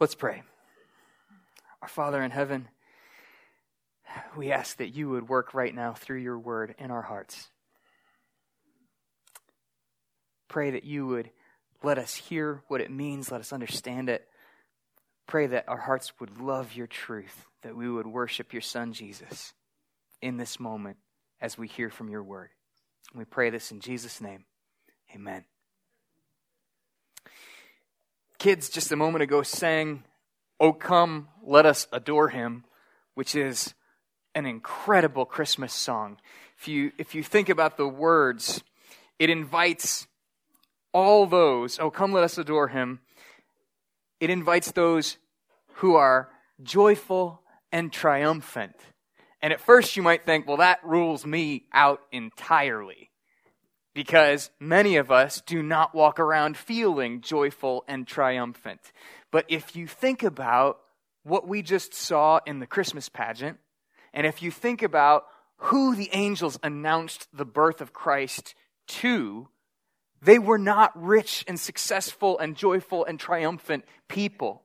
Let's pray. Our Father in heaven, we ask that you would work right now through your word in our hearts. Pray that you would let us hear what it means, let us understand it. Pray that our hearts would love your truth, that we would worship your Son, Jesus, in this moment as we hear from your word. We pray this in Jesus' name. Amen. Kids just a moment ago sang, Oh, come, let us adore him, which is an incredible Christmas song. If you, if you think about the words, it invites all those, oh, come, let us adore him. It invites those who are joyful and triumphant. And at first you might think, well, that rules me out entirely because many of us do not walk around feeling joyful and triumphant. But if you think about what we just saw in the Christmas pageant, and if you think about who the angels announced the birth of Christ to, they were not rich and successful and joyful and triumphant people.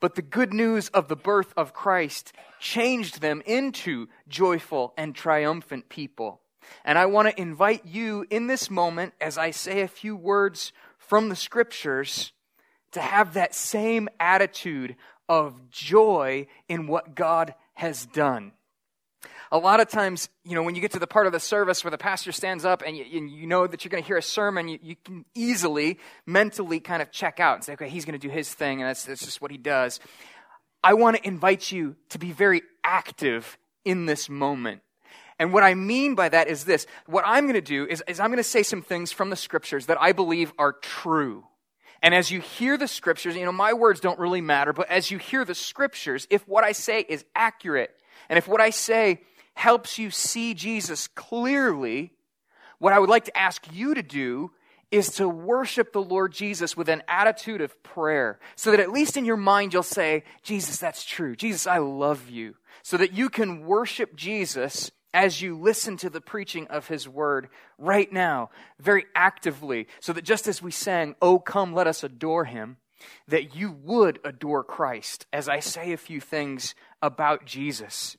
But the good news of the birth of Christ changed them into joyful and triumphant people. And I want to invite you in this moment, as I say a few words from the scriptures, to have that same attitude of joy in what God has done. A lot of times, you know, when you get to the part of the service where the pastor stands up and you, and you know that you're going to hear a sermon, you, you, can easily mentally kind of check out and say, okay, he's going to do his thing, and that's, that's just what he does. I want to invite you to be very active in this moment. And what I mean by that is this what I'm going to do is, is I'm going to say some things from the scriptures that I believe are true. And as you hear the scriptures, you know, my words don't really matter, but as you hear the scriptures, if what I say is accurate, and if what I say helps you see Jesus clearly, what I would like to ask you to do is to worship the Lord Jesus with an attitude of prayer, so that at least in your mind you'll say, Jesus, that's true. Jesus, I love you. So that you can worship Jesus as you listen to the preaching of his word right now, very actively, so that just as we sang, Oh, come, let us adore him, that you would adore Christ as I say a few things about Jesus.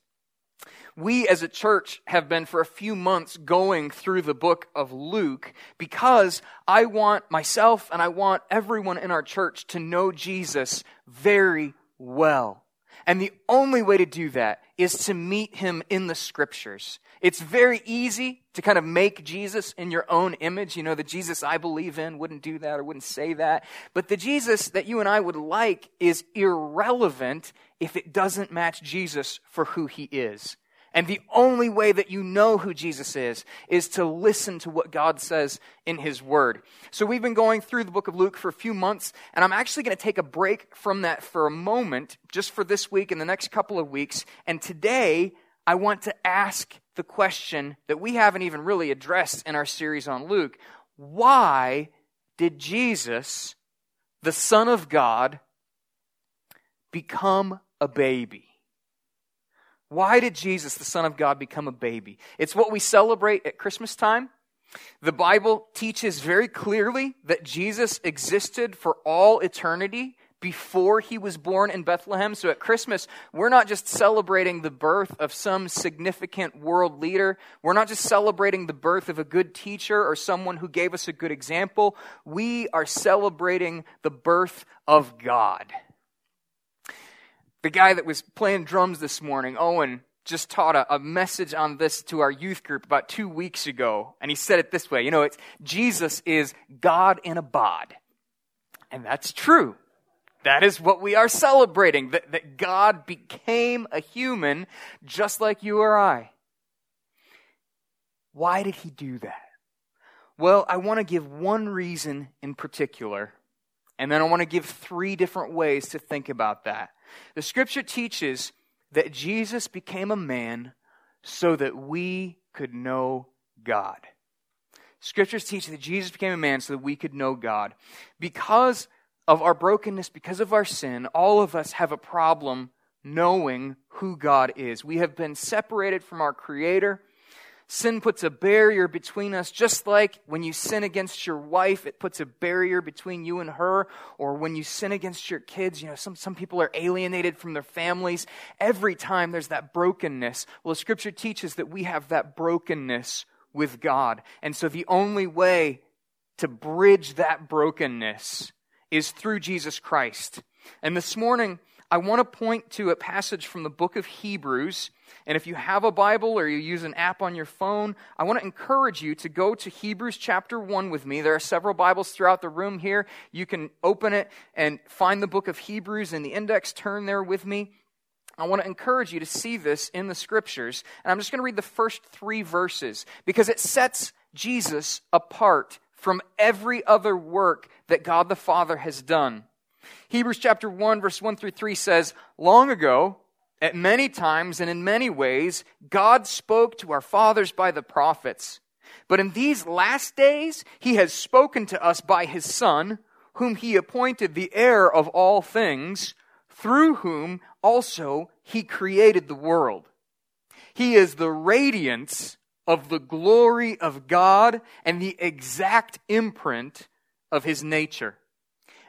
We as a church have been for a few months going through the book of Luke because I want myself and I want everyone in our church to know Jesus very well. And the only way to do that is to meet him in the scriptures. It's very easy to kind of make Jesus in your own image. You know, the Jesus I believe in wouldn't do that or wouldn't say that. But the Jesus that you and I would like is irrelevant if it doesn't match Jesus for who he is. And the only way that you know who Jesus is, is to listen to what God says in His Word. So we've been going through the book of Luke for a few months, and I'm actually going to take a break from that for a moment, just for this week and the next couple of weeks. And today, I want to ask the question that we haven't even really addressed in our series on Luke. Why did Jesus, the Son of God, become a baby? Why did Jesus, the Son of God, become a baby? It's what we celebrate at Christmas time. The Bible teaches very clearly that Jesus existed for all eternity before he was born in Bethlehem. So at Christmas, we're not just celebrating the birth of some significant world leader. We're not just celebrating the birth of a good teacher or someone who gave us a good example. We are celebrating the birth of God. The guy that was playing drums this morning, Owen, just taught a, a, message on this to our youth group about two weeks ago. And he said it this way You know, it's Jesus is God in a bod. And that's true. That is what we are celebrating that, that God became a human just like you or I. Why did he do that? Well, I want to give one reason in particular, and then I want to give three different ways to think about that. The scripture teaches that Jesus became a man so that we could know God. Scriptures teach that Jesus became a man so that we could know God. Because of our brokenness, because of our sin, all of us have a problem knowing who God is. We have been separated from our Creator Sin puts a barrier between us, just like when you sin against your wife, it puts a barrier between you and her, or when you sin against your kids. You know, some, some people are alienated from their families. Every time there's that brokenness. Well, scripture teaches that we have that brokenness with God. And so the only way to bridge that brokenness is through Jesus Christ. And this morning, I want to point to a passage from the book of Hebrews. And if you have a Bible or you use an app on your phone, I want to encourage you to go to Hebrews chapter 1 with me. There are several Bibles throughout the room here. You can open it and find the book of Hebrews in the index, turn there with me. I want to encourage you to see this in the scriptures. And I'm just going to read the first three verses because it sets Jesus apart from every other work that God the Father has done. Hebrews chapter 1, verse 1 through 3 says, Long ago, at many times and in many ways, God spoke to our fathers by the prophets. But in these last days, he has spoken to us by his Son, whom he appointed the heir of all things, through whom also he created the world. He is the radiance of the glory of God and the exact imprint of his nature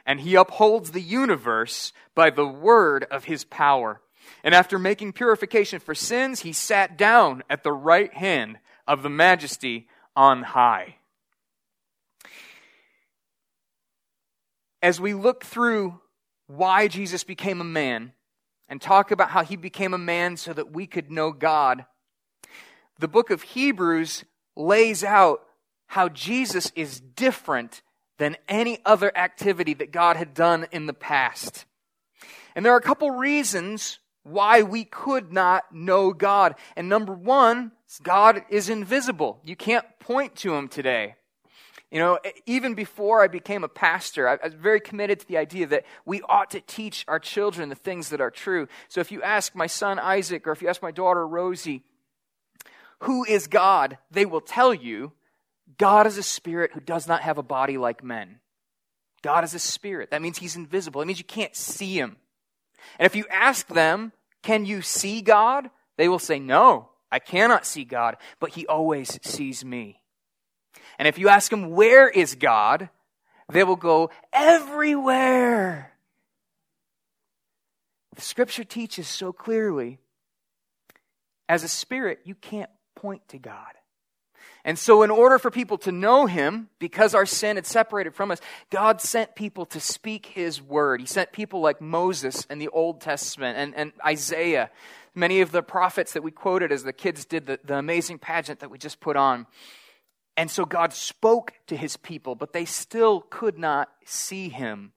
and he upholds the universe by the word of his power. And after making purification for sins, he sat down at the right hand of the majesty on high. As we look through why Jesus became a man and talk about how he became a man so that we could know God, the book of Hebrews lays out how Jesus is different than any other activity that God had done in the past. And there are a couple reasons why we could not know God. And number one, God is invisible. You can't point to him today. You know, even before I became a pastor, I was very committed to the idea that we ought to teach our children the things that are true. So if you ask my son Isaac or if you ask my daughter Rosie, who is God, they will tell you God is a spirit who does not have a body like men. God is a spirit. That means he's invisible. It means you can't see him. And if you ask them, can you see God? They will say, no, I cannot see God, but he always sees me. And if you ask them, where is God? They will go, everywhere. The scripture teaches so clearly as a spirit, you can't point to God. And so, in order for people to know him, because our sin had separated from us, God sent people to speak his word. He sent people like Moses in the Old Testament and, and Isaiah, many of the prophets that we quoted as the kids did the, the amazing pageant that we just put on. And so, God spoke to his people, but they still could not see him.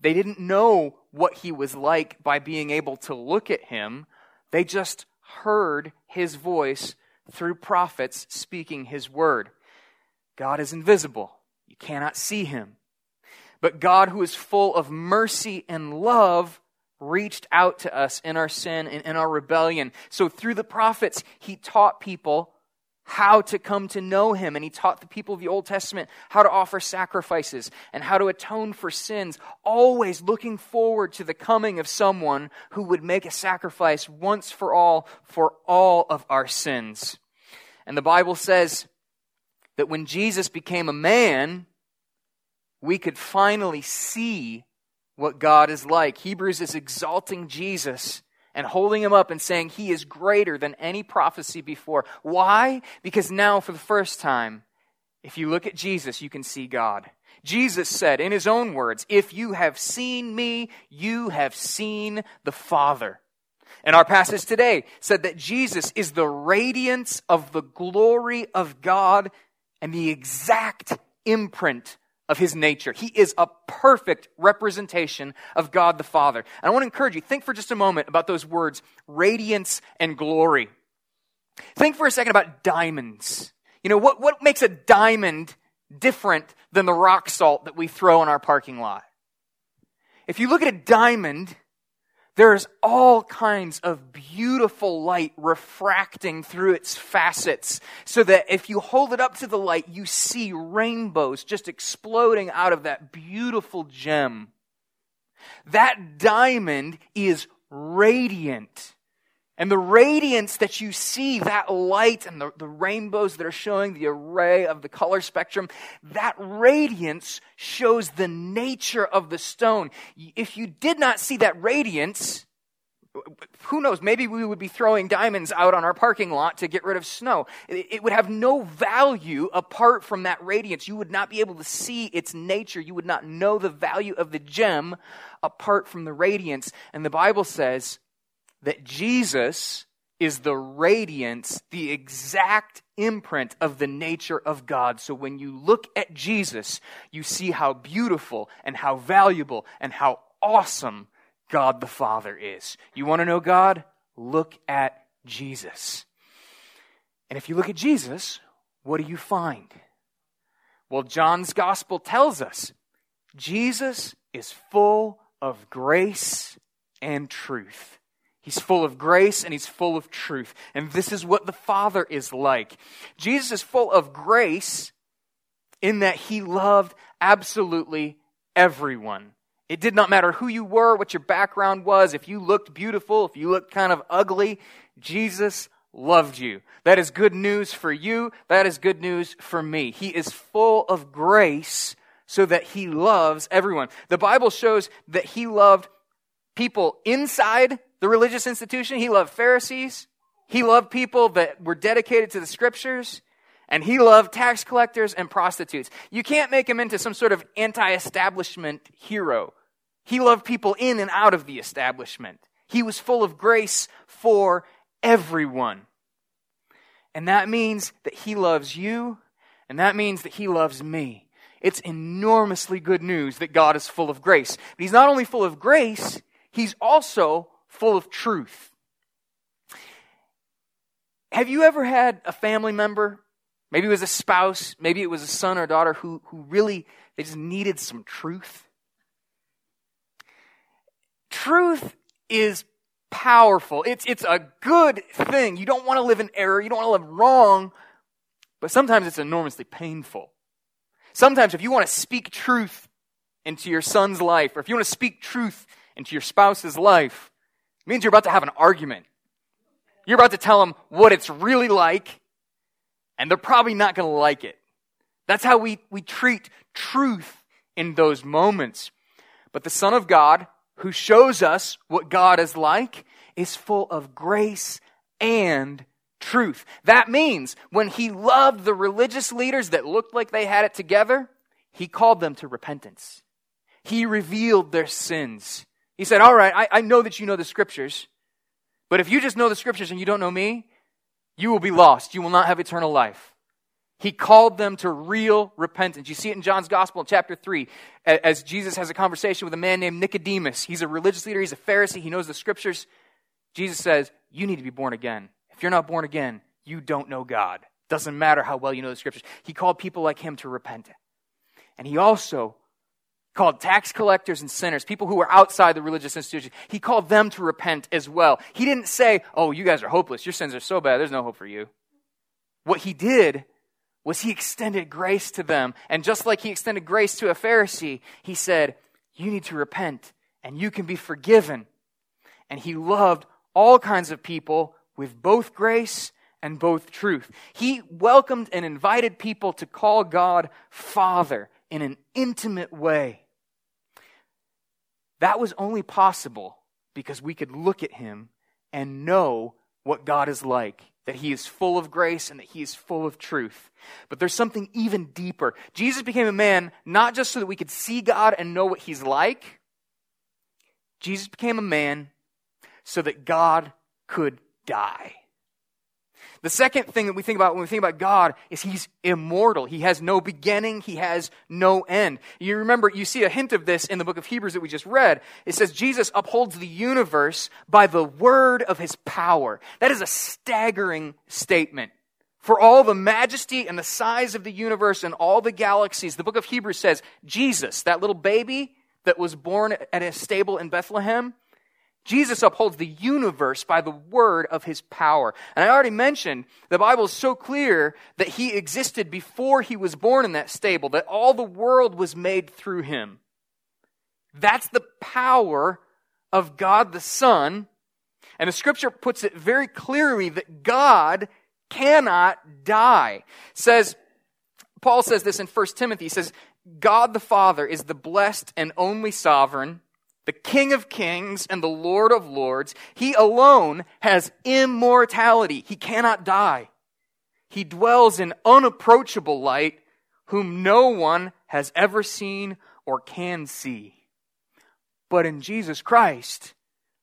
They didn't know what he was like by being able to look at him, they just heard his voice through prophets speaking his word. God is invisible. You cannot see him. But God, who is full of mercy and love, reached out to us in our sin and in our rebellion. So through the prophets, he taught people how to come to know him. And he taught the people of the Old Testament how to offer sacrifices and how to atone for sins, always looking forward to the coming of someone who would make a sacrifice once for all for all of our sins. And the Bible says that when Jesus became a man, we could finally see what God is like. Hebrews is exalting Jesus and holding him up and saying he is greater than any prophecy before. Why? Because now, for the first time, if you look at Jesus, you can see God. Jesus said in his own words, If you have seen me, you have seen the Father. And our passage today said that Jesus is the radiance of the glory of God and the exact imprint of his nature. He is a perfect representation of God the Father. And I want to encourage you, think for just a moment about those words, radiance and glory. Think for a second about diamonds. You know, what, what makes a diamond different than the rock salt that we throw in our parking lot? If you look at a diamond, there's all kinds of beautiful light refracting through its facets so that if you hold it up to the light, you see rainbows just exploding out of that beautiful gem. That diamond is radiant. And the radiance that you see, that light and the, the rainbows that are showing the array of the color spectrum, that radiance shows the nature of the stone. If you did not see that radiance, who knows, maybe we would be throwing diamonds out on our parking lot to get rid of snow. It would have no value apart from that radiance. You would not be able to see its nature. You would not know the value of the gem apart from the radiance. And the Bible says, that Jesus is the radiance, the exact imprint of the nature of God. So when you look at Jesus, you see how beautiful and how valuable and how awesome God the Father is. You want to know God? Look at Jesus. And if you look at Jesus, what do you find? Well, John's gospel tells us Jesus is full of grace and truth. He's full of grace and he's full of truth. And this is what the Father is like. Jesus is full of grace in that he loved absolutely everyone. It did not matter who you were, what your background was, if you looked beautiful, if you looked kind of ugly, Jesus loved you. That is good news for you. That is good news for me. He is full of grace so that he loves everyone. The Bible shows that he loved people inside the religious institution. He loved Pharisees. He loved people that were dedicated to the scriptures. And he loved tax collectors and prostitutes. You can't make him into some sort of anti establishment hero. He loved people in and out of the establishment. He was full of grace for everyone. And that means that he loves you, and that means that he loves me. It's enormously good news that God is full of grace. But he's not only full of grace, he's also full of truth. Have you ever had a family member, maybe it was a spouse, maybe it was a son or daughter who, who really they just needed some truth? Truth is powerful. It's, it's a good thing. You don't want to live in error. You don't want to live wrong. But sometimes it's enormously painful. Sometimes if you want to speak truth into your son's life, or if you want to speak truth into your spouse's life, means you're about to have an argument. You're about to tell them what it's really like, and they're probably not going to like it. That's how we, we treat truth in those moments. But the Son of God, who shows us what God is like, is full of grace and truth. That means when he loved the religious leaders that looked like they had it together, he called them to repentance. He revealed their sins. He said, All right, I, I know that you know the scriptures, but if you just know the scriptures and you don't know me, you will be lost. You will not have eternal life. He called them to real repentance. You see it in John's Gospel in chapter 3, as Jesus has a conversation with a man named Nicodemus. He's a religious leader, he's a Pharisee, he knows the scriptures. Jesus says, You need to be born again. If you're not born again, you don't know God. Doesn't matter how well you know the scriptures. He called people like him to repent. And he also called tax collectors and sinners, people who were outside the religious institution. He called them to repent as well. He didn't say, Oh, you guys are hopeless. Your sins are so bad, there's no hope for you. What he did was he extended grace to them. And just like he extended grace to a Pharisee, he said, You need to repent and you can be forgiven. And he loved all kinds of people with both grace and both truth. He welcomed and invited people to call God Father in an intimate way. That was only possible because we could look at him and know what God is like, that he is full of grace and that he is full of truth. But there's something even deeper. Jesus became a man not just so that we could see God and know what he's like, Jesus became a man so that God could die. The second thing that we think about when we think about God is He's immortal. He has no beginning, He has no end. You remember, you see a hint of this in the book of Hebrews that we just read. It says Jesus upholds the universe by the word of His power. That is a staggering statement. For all the majesty and the size of the universe and all the galaxies, the book of Hebrews says Jesus, that little baby that was born at a stable in Bethlehem, Jesus upholds the universe by the word of his power. And I already mentioned the Bible is so clear that he existed before he was born in that stable, that all the world was made through him. That's the power of God the Son. And the scripture puts it very clearly that God cannot die. says, Paul says this in 1 Timothy. He says, God the Father is the blessed and only sovereign, the King of kings and the Lord of lords. He alone has immortality. He cannot die. He dwells in unapproachable light, whom no one has ever seen or can see. But in Jesus Christ,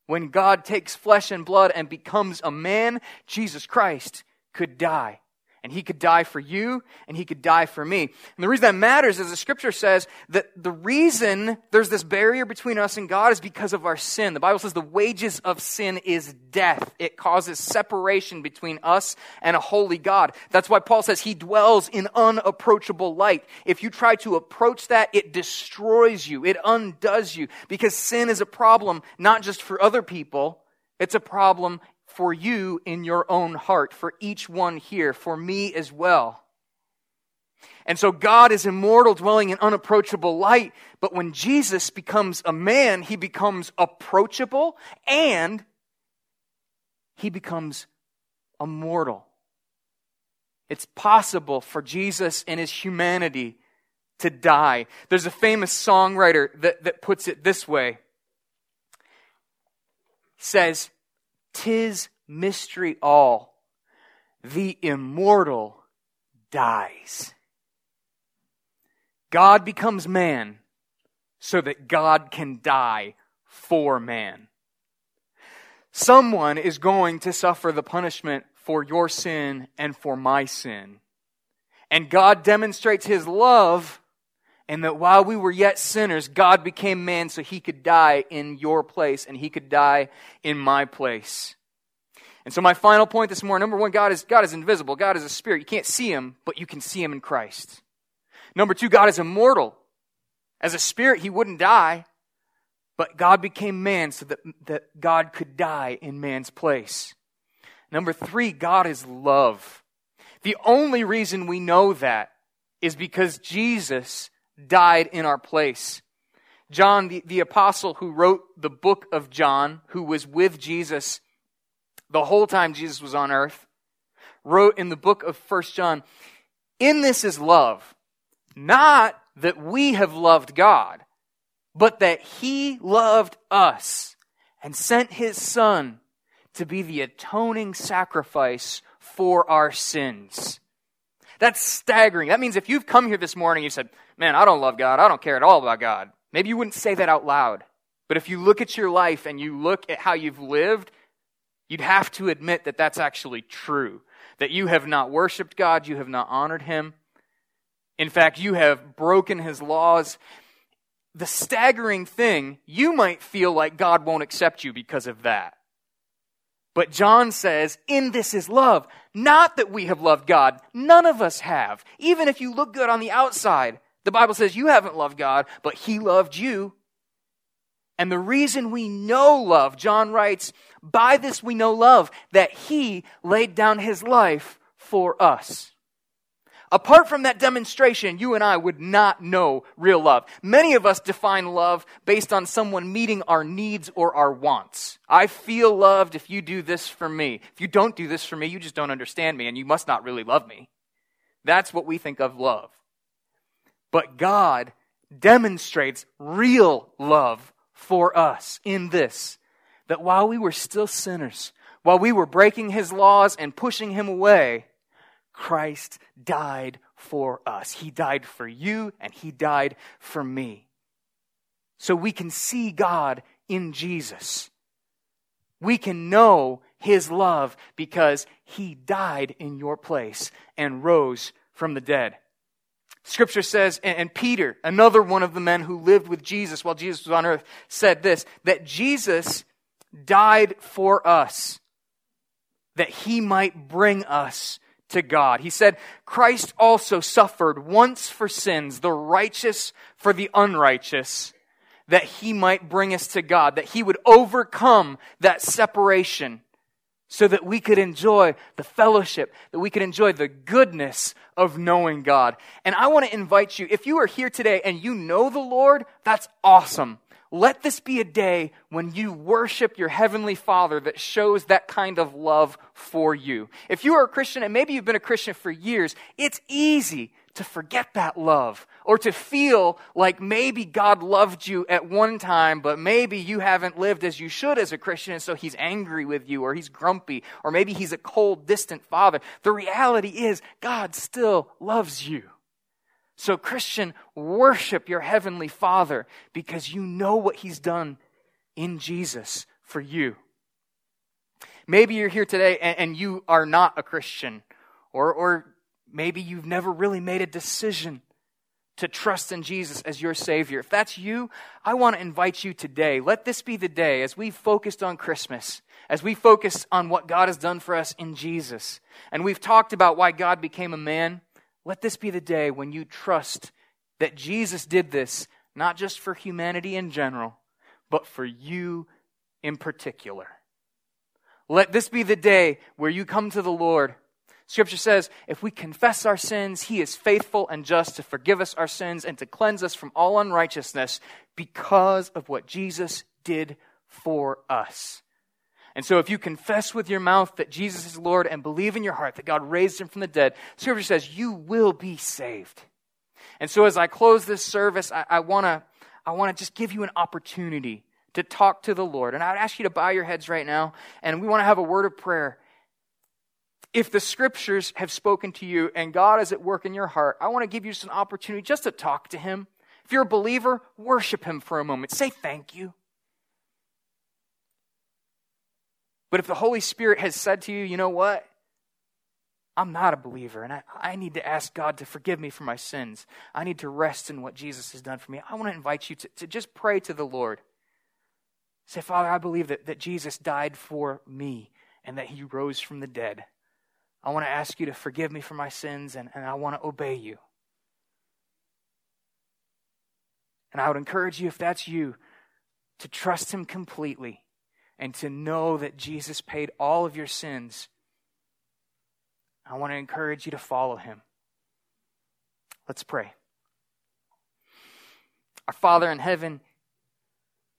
when God takes flesh and blood and becomes a man, Jesus Christ could die. And he could die for you, and he could die for me. And the reason that matters is the scripture says that the reason there's this barrier between us and God is because of our sin. The Bible says the wages of sin is death. It causes separation between us and a holy God. That's why Paul says he dwells in unapproachable light. If you try to approach that, it destroys you, it undoes you, because sin is a problem not just for other people, it's a problem for you in your own heart, for each one here, for me as well. And so God is immortal, dwelling in unapproachable light. But when Jesus becomes a man, he becomes approachable and he becomes immortal. It's possible for Jesus in his humanity to die. There's a famous songwriter that, that puts it this way. says, Tis mystery all. The immortal dies. God becomes man so that God can die for man. Someone is going to suffer the punishment for your sin and for my sin. And God demonstrates his love and that while we were yet sinners, God became man so he could die in your place and he could die in my place. And so my final point this morning, number one, God is, God is invisible. God is a spirit. You can't see him, but you can see him in Christ. Number two, God is immortal. As a spirit, he wouldn't die, but God became man so that, that God could die in man's place. Number three, God is love. The only reason we know that is because Jesus died in our place. John, the, the apostle who wrote the book of John, who was with Jesus the whole time Jesus was on earth, wrote in the book of First John, In this is love, not that we have loved God, but that He loved us and sent His Son to be the atoning sacrifice for our sins. That's staggering. That means if you've come here this morning, you said, Man, I don't love God. I don't care at all about God. Maybe you wouldn't say that out loud. But if you look at your life and you look at how you've lived, you'd have to admit that that's actually true. That you have not worshiped God, you have not honored Him. In fact, you have broken His laws. The staggering thing, you might feel like God won't accept you because of that. But John says, in this is love. Not that we have loved God. None of us have. Even if you look good on the outside, the Bible says you haven't loved God, but He loved you. And the reason we know love, John writes, by this we know love, that He laid down His life for us. Apart from that demonstration, you and I would not know real love. Many of us define love based on someone meeting our needs or our wants. I feel loved if you do this for me. If you don't do this for me, you just don't understand me and you must not really love me. That's what we think of love. But God demonstrates real love for us in this that while we were still sinners, while we were breaking his laws and pushing him away, Christ died for us. He died for you and He died for me. So we can see God in Jesus. We can know His love because He died in your place and rose from the dead. Scripture says, and Peter, another one of the men who lived with Jesus while Jesus was on earth, said this that Jesus died for us, that he might bring us to God. He said, Christ also suffered once for sins, the righteous for the unrighteous, that he might bring us to God, that he would overcome that separation so that we could enjoy the fellowship, that we could enjoy the goodness of knowing God. And I want to invite you, if you are here today and you know the Lord, that's awesome. let this be a day when you worship your Heavenly Father that shows that kind of love for you. If you are a Christian, and maybe you've been a Christian for years, it's easy to forget that love or to feel like maybe God loved you at one time, but maybe you haven't lived as you should as a Christian, and so he's angry with you, or he's grumpy, or maybe he's a cold, distant father. The reality is, God still loves you. So, Christian, worship your heavenly Father because you know what he's done in Jesus for you. Maybe you're here today and, you are not a Christian, or, or maybe you've never really made a decision to trust in Jesus as your Savior. If that's you, I want to invite you today. Let this be the day as we focused on Christmas, as we focused on what God has done for us in Jesus, and we've talked about why God became a man. Let this be the day when you trust that Jesus did this, not just for humanity in general, but for you in particular. Let this be the day where you come to the Lord Scripture says, if we confess our sins, He is faithful and just to forgive us our sins and to cleanse us from all unrighteousness because of what Jesus did for us. And so, if you confess with your mouth that Jesus is Lord and believe in your heart that God raised him from the dead, Scripture says you will be saved. And so, as I close this service, I, I want to I wanna just give you an opportunity to talk to the Lord. And I would ask you to bow your heads right now, and we want to have a word of prayer if the scriptures have spoken to you and God is at work in your heart, I want to give you an opportunity just to talk to Him. If you're a believer, worship Him for a moment. Say thank you. But if the Holy Spirit has said to you, you know what? I'm not a believer, and I, I need to ask God to forgive me for my sins. I need to rest in what Jesus has done for me. I want to invite you to, to just pray to the Lord. Say, Father, I believe that, that Jesus died for me and that he rose from the dead. I want to ask you to forgive me for my sins and, and I want to obey you. And I would encourage you, if that's you, to trust Him completely and to know that Jesus paid all of your sins. I want to encourage you to follow Him. Let's pray. Our Father in heaven,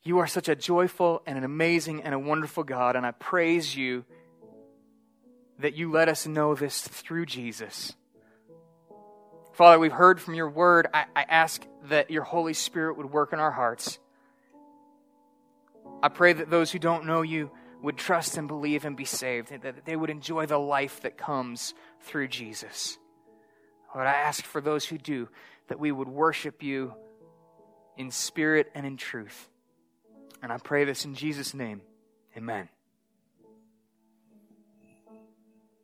you are such a joyful and an amazing and a wonderful God, and I praise you that you let us know this through Jesus. Father, we've heard from your word. I, I, ask that your Holy Spirit would work in our hearts. I pray that those who don't know you would trust and believe and be saved, and that they would enjoy the life that comes through Jesus. Lord, I ask for those who do that we would worship you in spirit and in truth. And I pray this in Jesus' name. Amen.